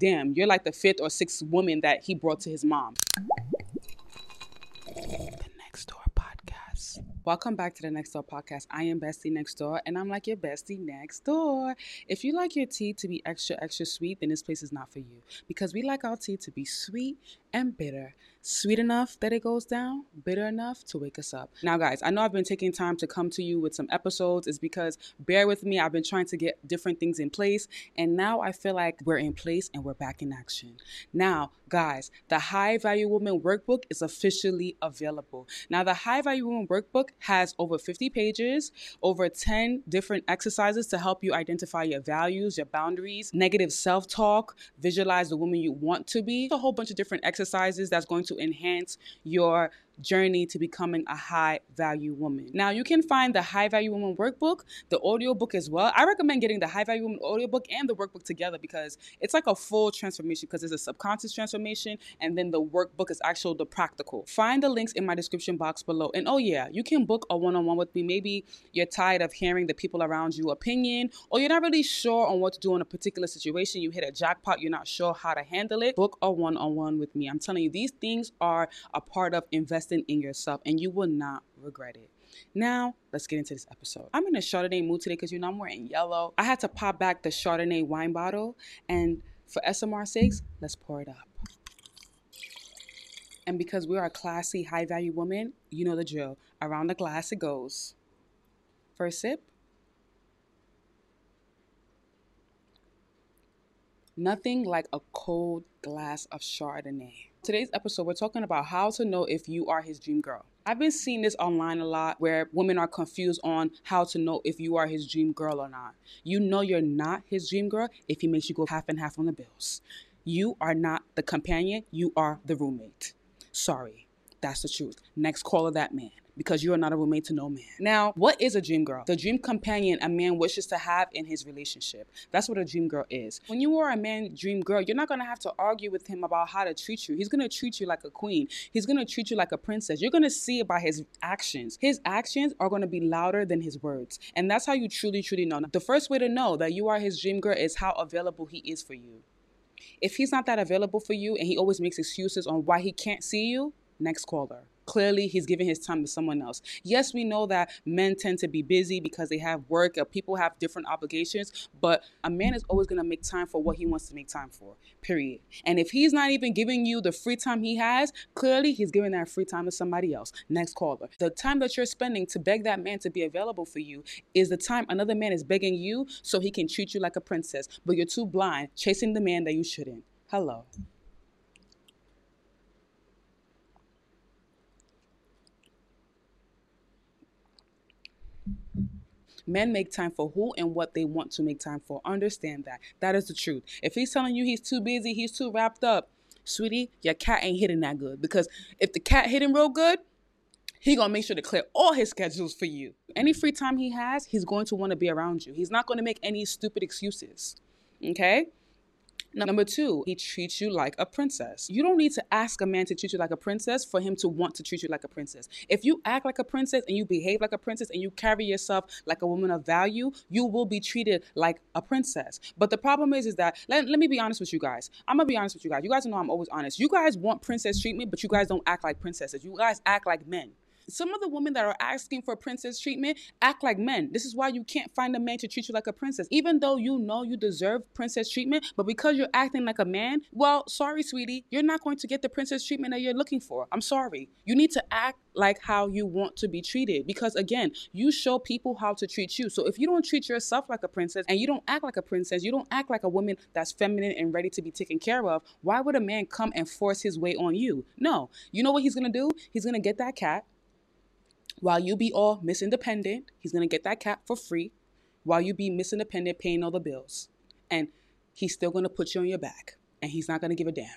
damn, you're like the fifth or sixth woman that he brought to his mom. The Next Door Podcast. Welcome back to the Next Door podcast. I am Bestie Next Door, and I'm like your bestie next door. If you like your tea to be extra, extra sweet, then this place is not for you because we like our tea to be sweet and bitter. Sweet enough that it goes down, bitter enough to wake us up. Now, guys, I know I've been taking time to come to you with some episodes. It's because, bear with me, I've been trying to get different things in place, and now I feel like we're in place and we're back in action. Now, guys, the High Value Woman Workbook is officially available. Now, the High Value Woman Workbook has over 50 pages, over 10 different exercises to help you identify your values, your boundaries, negative self talk, visualize the woman you want to be, a whole bunch of different exercises that's going to enhance your journey to becoming a high value woman. Now, you can find the High Value Woman workbook, the audiobook as well. I recommend getting the High Value Woman audiobook and the workbook together because it's like a full transformation because it's a subconscious transformation and then the workbook is actual the practical. Find the links in my description box below. And oh yeah, you can book a one-on-one with me. Maybe you're tired of hearing the people around you opinion or you're not really sure on what to do in a particular situation. You hit a jackpot, you're not sure how to handle it. Book a one-on-one with me. I'm telling you, these things are a part of investing investing in yourself and you will not regret it. Now, let's get into this episode. I'm in a Chardonnay mood today because you know I'm wearing yellow. I had to pop back the Chardonnay wine bottle, and for ASMR sakes, let's pour it up. And because we are a classy, high value woman, you know the drill. Around the glass it goes. First sip. Nothing like a cold glass of Chardonnay. Today's episode, we're talking about how to know if you are his dream girl. I've been seeing this online a lot where women are confused on how to know if you are his dream girl or not. You know you're not his dream girl if he makes you go half and half on the bills. You are not the companion, you are the roommate. Sorry, that's the truth. Next caller, that man because you are not a roommate to no man. Now, what is a dream girl? The dream companion a man wishes to have in his relationship. That's what a dream girl is. When you are a man dream girl, you're not to have to argue with him about how to treat you. He's to treat you like a queen. He's to treat you like a princess. You're to see it by his actions. His actions are to be louder than his words. And that's how you truly, truly know. The first way to know that you are his dream girl is how available he is for you. If he's not that available for you and he always makes excuses on why he can't see you, next caller clearly he's giving his time to someone else. Yes, we know that men tend to be busy because they have work or people have different obligations, but a man is always going to make time for what he wants to make time for, period. And if he's not even giving you the free time he has, clearly he's giving that free time to somebody else. Next caller. The time that you're spending to beg that man to be available for you is the time another man is begging you so he can treat you like a princess, but you're too blind chasing the man that you shouldn't. Hello. Men make time for who and what they want to make time for. Understand that. That is the truth. If he's telling you he's too busy, he's too wrapped up, sweetie, your cat ain't hitting that good. Because if the cat hitting real good, he gonna make sure to clear all his schedules for you. Any free time he has, he's going to want to be around you. He's not going to make any stupid excuses. Okay? Number two, he treats you like a princess. You don't need to ask a man to treat you like a princess for him to want to treat you like a princess. If you act like a princess and you behave like a princess and you carry yourself like a woman of value, you will be treated like a princess. But the problem is, is that let, let me be honest with you guys. I'm gonna be honest with you guys. You guys know I'm always honest. You guys want princess treatment, but you guys don't act like princesses. You guys act like men some of the women that are asking for princess treatment act like men. This is why you can't find a man to treat you like a princess, even though you know you deserve princess treatment. But because you're acting like a man, well, sorry, sweetie, you're not going to get the princess treatment that you're looking for. I'm sorry. You need to act like how you want to be treated because again you show people how to treat you so if you don't treat yourself like a princess and you don't act like a princess you don't act like a woman that's feminine and ready to be taken care of why would a man come and force his way on you no you know what he's gonna do he's gonna get that cat while you be all Miss Independent, he's gonna get that cap for free. While you be Miss Independent paying all the bills. And he's still gonna put you on your back. And he's not gonna give a damn.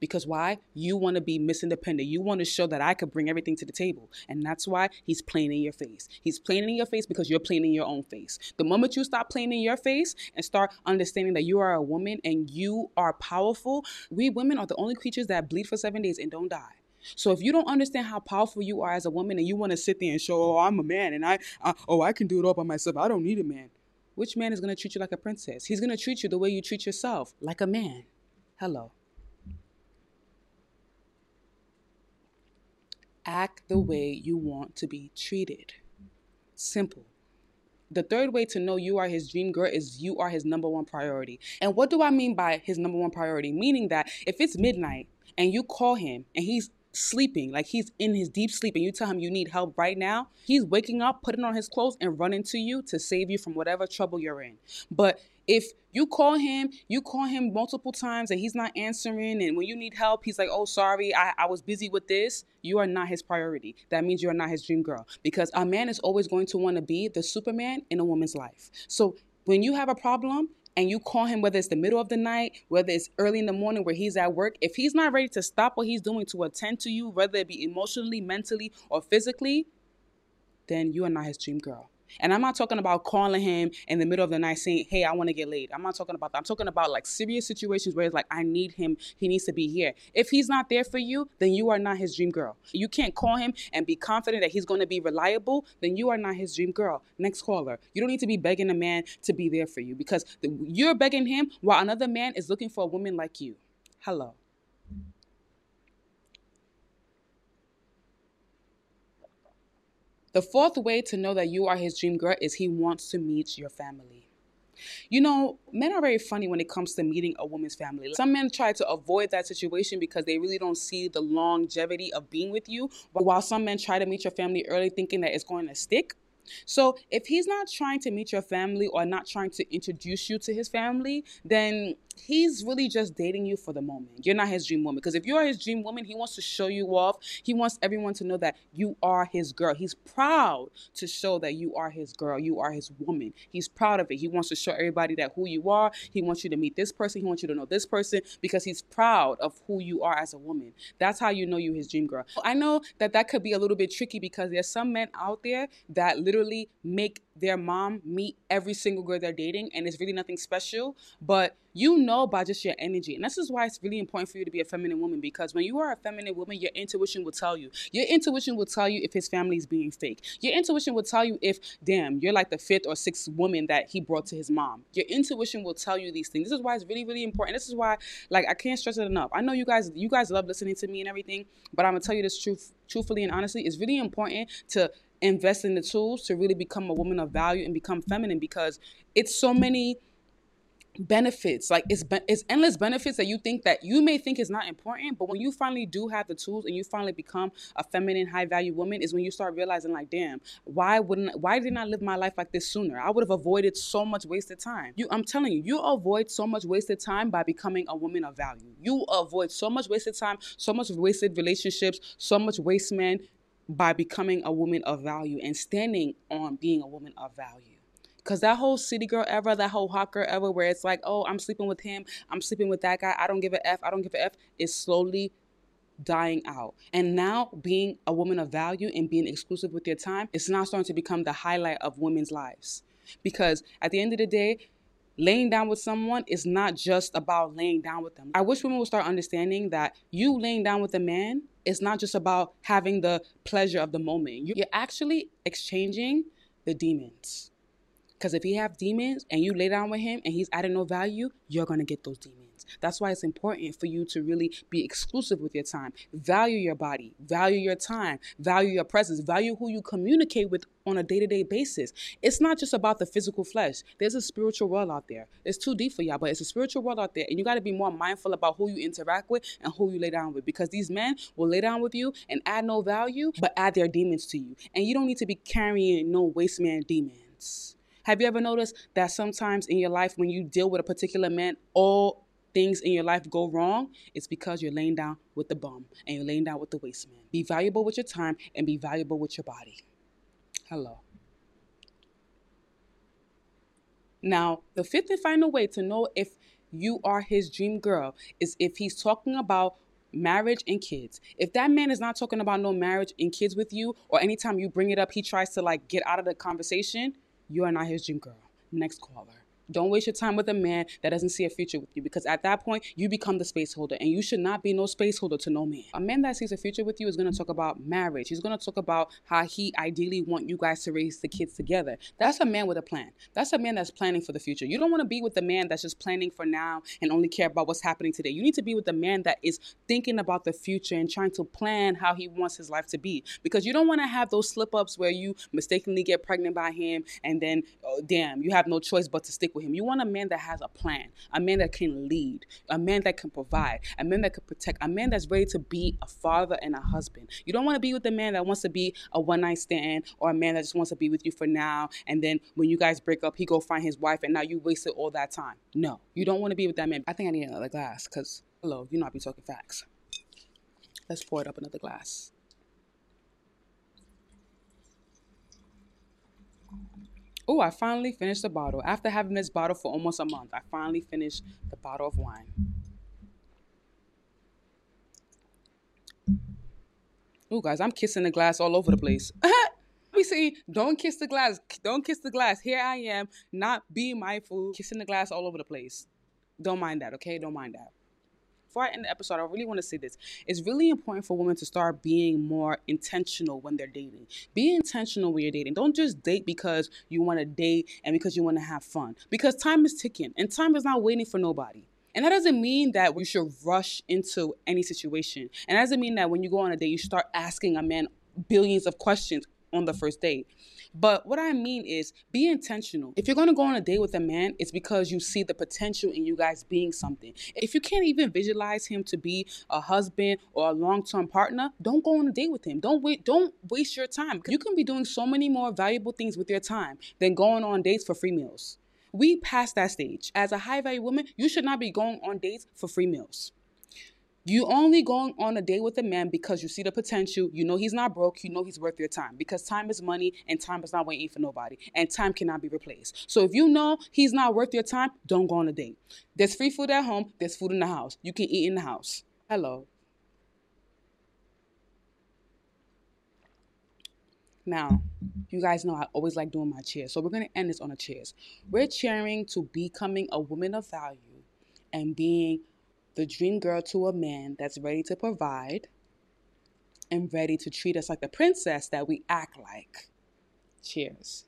Because why? You want to be Miss Independent. You want to show that I could bring everything to the table. And that's why he's playing in your face. He's playing in your face because you're playing in your own face. The moment you stop playing in your face and start understanding that you are a woman and you are powerful, we women are the only creatures that bleed for seven days and don't die. So if you don't understand how powerful you are as a woman and you want to sit there and show, oh, I'm a man and I, oh, I can do it all by myself. I don't need a man. Which man is going to treat you like a princess? He's going to treat you the way you treat yourself, like a man. Hello. Act the way you want to be treated. Simple. The third way to know you are his dream girl is you are his number one priority. And what do I mean by his number one priority? Meaning that if it's midnight and you call him and he's sleeping, like he's in his deep sleep, and you tell him you need help right now, he's waking up, putting on his clothes, and running to you to save you from whatever trouble you're in. But if you call him, you call him multiple times and he's not answering, and when you need help, he's like, oh, sorry, I, I was busy with this, you are not his priority. That means you are not his dream girl. Because a man is always going to want to be the Superman in a woman's life. So when you have a problem, and you call him whether it's the middle of the night, whether it's early in the morning where he's at work, if he's not ready to stop what he's doing to attend to you, whether it be emotionally, mentally, or physically, then you are not his dream girl. And I'm not talking about calling him in the middle of the night saying, Hey, I want to get laid. I'm not talking about that. I'm talking about like serious situations where it's like, I need him. He needs to be here. If he's not there for you, then you are not his dream girl. You can't call him and be confident that he's going to be reliable, then you are not his dream girl. Next caller. You don't need to be begging a man to be there for you because you're begging him while another man is looking for a woman like you. Hello. The fourth way to know that you are his dream girl is he wants to meet your family. You know, men are very funny when it comes to meeting a woman's family. Some men try to avoid that situation because they really don't see the longevity of being with you, But while some men try to meet your family early thinking that it's going to stick. So if he's not trying to meet your family or not trying to introduce you to his family, then he's really just dating you for the moment. You're not his dream woman. Because if you're his dream woman, he wants to show you off. He wants everyone to know that you are his girl. He's proud to show that you are his girl. You are his woman. He's proud of it. He wants to show everybody that who you are. He wants you to meet this person. He wants you to know this person because he's proud of who you are as a woman. That's how you know you his dream girl. I know that that could be a little bit tricky because there's some men out there that literally make their mom meet every single girl they're dating and it's really nothing special. But you know by just your energy. And this is why it's really important for you to be a feminine woman because when you are a feminine woman, your intuition will tell you. Your intuition will tell you if his family is being fake. Your intuition will tell you if, damn, you're like the fifth or sixth woman that he brought to his mom. Your intuition will tell you these things. This is why it's really, really important. This is why, like, I can't stress it enough. I know you guys, you guys love listening to me and everything, but I'm gonna tell you this truth, truthfully and honestly. It's really important to invest in the tools to really become a woman of value and become feminine because it's so many benefits. Like it's it's endless benefits that you think that you may think is not important but when you finally do have the tools and you finally become a feminine high value woman is when you start realizing like damn why wouldn't why didn't i live my life like this sooner? I would have avoided so much wasted time. You i'm telling you you avoid so much wasted time by becoming a woman of value. You avoid so much wasted time so much wasted relationships so much waste man by becoming a woman of value and standing on being a woman of value Cause that whole city girl ever, that whole hot girl ever, where it's like, oh, I'm sleeping with him, I'm sleeping with that guy, I don't give a F, I don't give a F, is slowly dying out. And now being a woman of value and being exclusive with your time it's now starting to become the highlight of women's lives. Because at the end of the day, laying down with someone is not just about laying down with them. I wish women would start understanding that you laying down with a man is not just about having the pleasure of the moment. You're actually exchanging the demons. Because if you have demons and you lay down with him and he's adding no value, you're to get those demons. That's why it's important for you to really be exclusive with your time. Value your body, value your time, value your presence, value who you communicate with on a day to day basis. It's not just about the physical flesh, there's a spiritual world out there. It's too deep for y'all, but it's a spiritual world out there. And you got to be more mindful about who you interact with and who you lay down with because these men will lay down with you and add no value, but add their demons to you. And you don't need to be carrying no waste man demons. Have you ever noticed that sometimes in your life, when you deal with a particular man, all things in your life go wrong? It's because you're laying down with the bum and you're laying down with the waste man. Be valuable with your time and be valuable with your body. Hello. Now, the fifth and final way to know if you are his dream girl is if he's talking about marriage and kids. If that man is not talking about no marriage and kids with you, or anytime you bring it up, he tries to like get out of the conversation, you are not his dream girl. Next caller. Don't waste your time with a man that doesn't see a future with you because at that point you become the space holder and you should not be no space holder to no man. A man that sees a future with you is going to talk about marriage. He's going to talk about how he ideally want you guys to raise the kids together. That's a man with a plan. That's a man that's planning for the future. You don't want to be with the man that's just planning for now and only care about what's happening today. You need to be with the man that is thinking about the future and trying to plan how he wants his life to be because you don't want to have those slip ups where you mistakenly get pregnant by him and then oh, damn, you have no choice but to stick with him. You want a man that has a plan, a man that can lead, a man that can provide, a man that can protect, a man that's ready to be a father and a husband. You don't want to be with a man that wants to be a one night stand or a man that just wants to be with you for now and then when you guys break up, he go find his wife and now you wasted all that time. No, you don't want to be with that man. I think I need another glass because hello, you know I be talking facts. Let's pour it up another glass. Oh, I finally finished the bottle. After having this bottle for almost a month, I finally finished the bottle of wine. Oh, guys, I'm kissing the glass all over the place. we see, don't kiss the glass. Don't kiss the glass. Here I am, not being mindful, kissing the glass all over the place. Don't mind that, okay? Don't mind that before I end the episode, I really want to say this. It's really important for women to start being more intentional when they're dating. Be intentional when you're dating. Don't just date because you want to date and because you want to have fun. Because time is ticking and time is not waiting for nobody. And that doesn't mean that we should rush into any situation. And that doesn't mean that when you go on a date, you start asking a man billions of questions on the first date. But what I mean is be intentional. If you're going to go on a date with a man, it's because you see the potential in you guys being something. If you can't even visualize him to be a husband or a long-term partner, don't go on a date with him. Don't wait don't waste your time. You can be doing so many more valuable things with your time than going on dates for free meals. We passed that stage. As a high value woman, you should not be going on dates for free meals. You only going on a date with a man because you see the potential. You know he's not broke. You know he's worth your time because time is money and time is not waiting for nobody and time cannot be replaced. So if you know he's not worth your time, don't go on a date. There's free food at home. There's food in the house. You can eat in the house. Hello. Now, you guys know I always like doing my cheers. So we're going to end this on a cheers. We're cheering to becoming a woman of value and being the dream girl to a man that's ready to provide and ready to treat us like the princess that we act like. Cheers.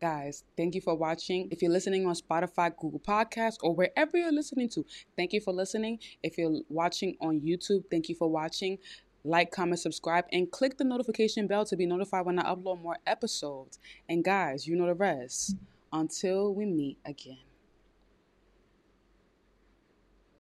Guys, thank you for watching. If you're listening on Spotify, Google Podcasts, or wherever you're listening to, thank you for listening. If you're watching on YouTube, thank you for watching like, comment, subscribe, and click the notification bell to be notified when I upload more episodes. And guys, you know the rest. Until we meet again.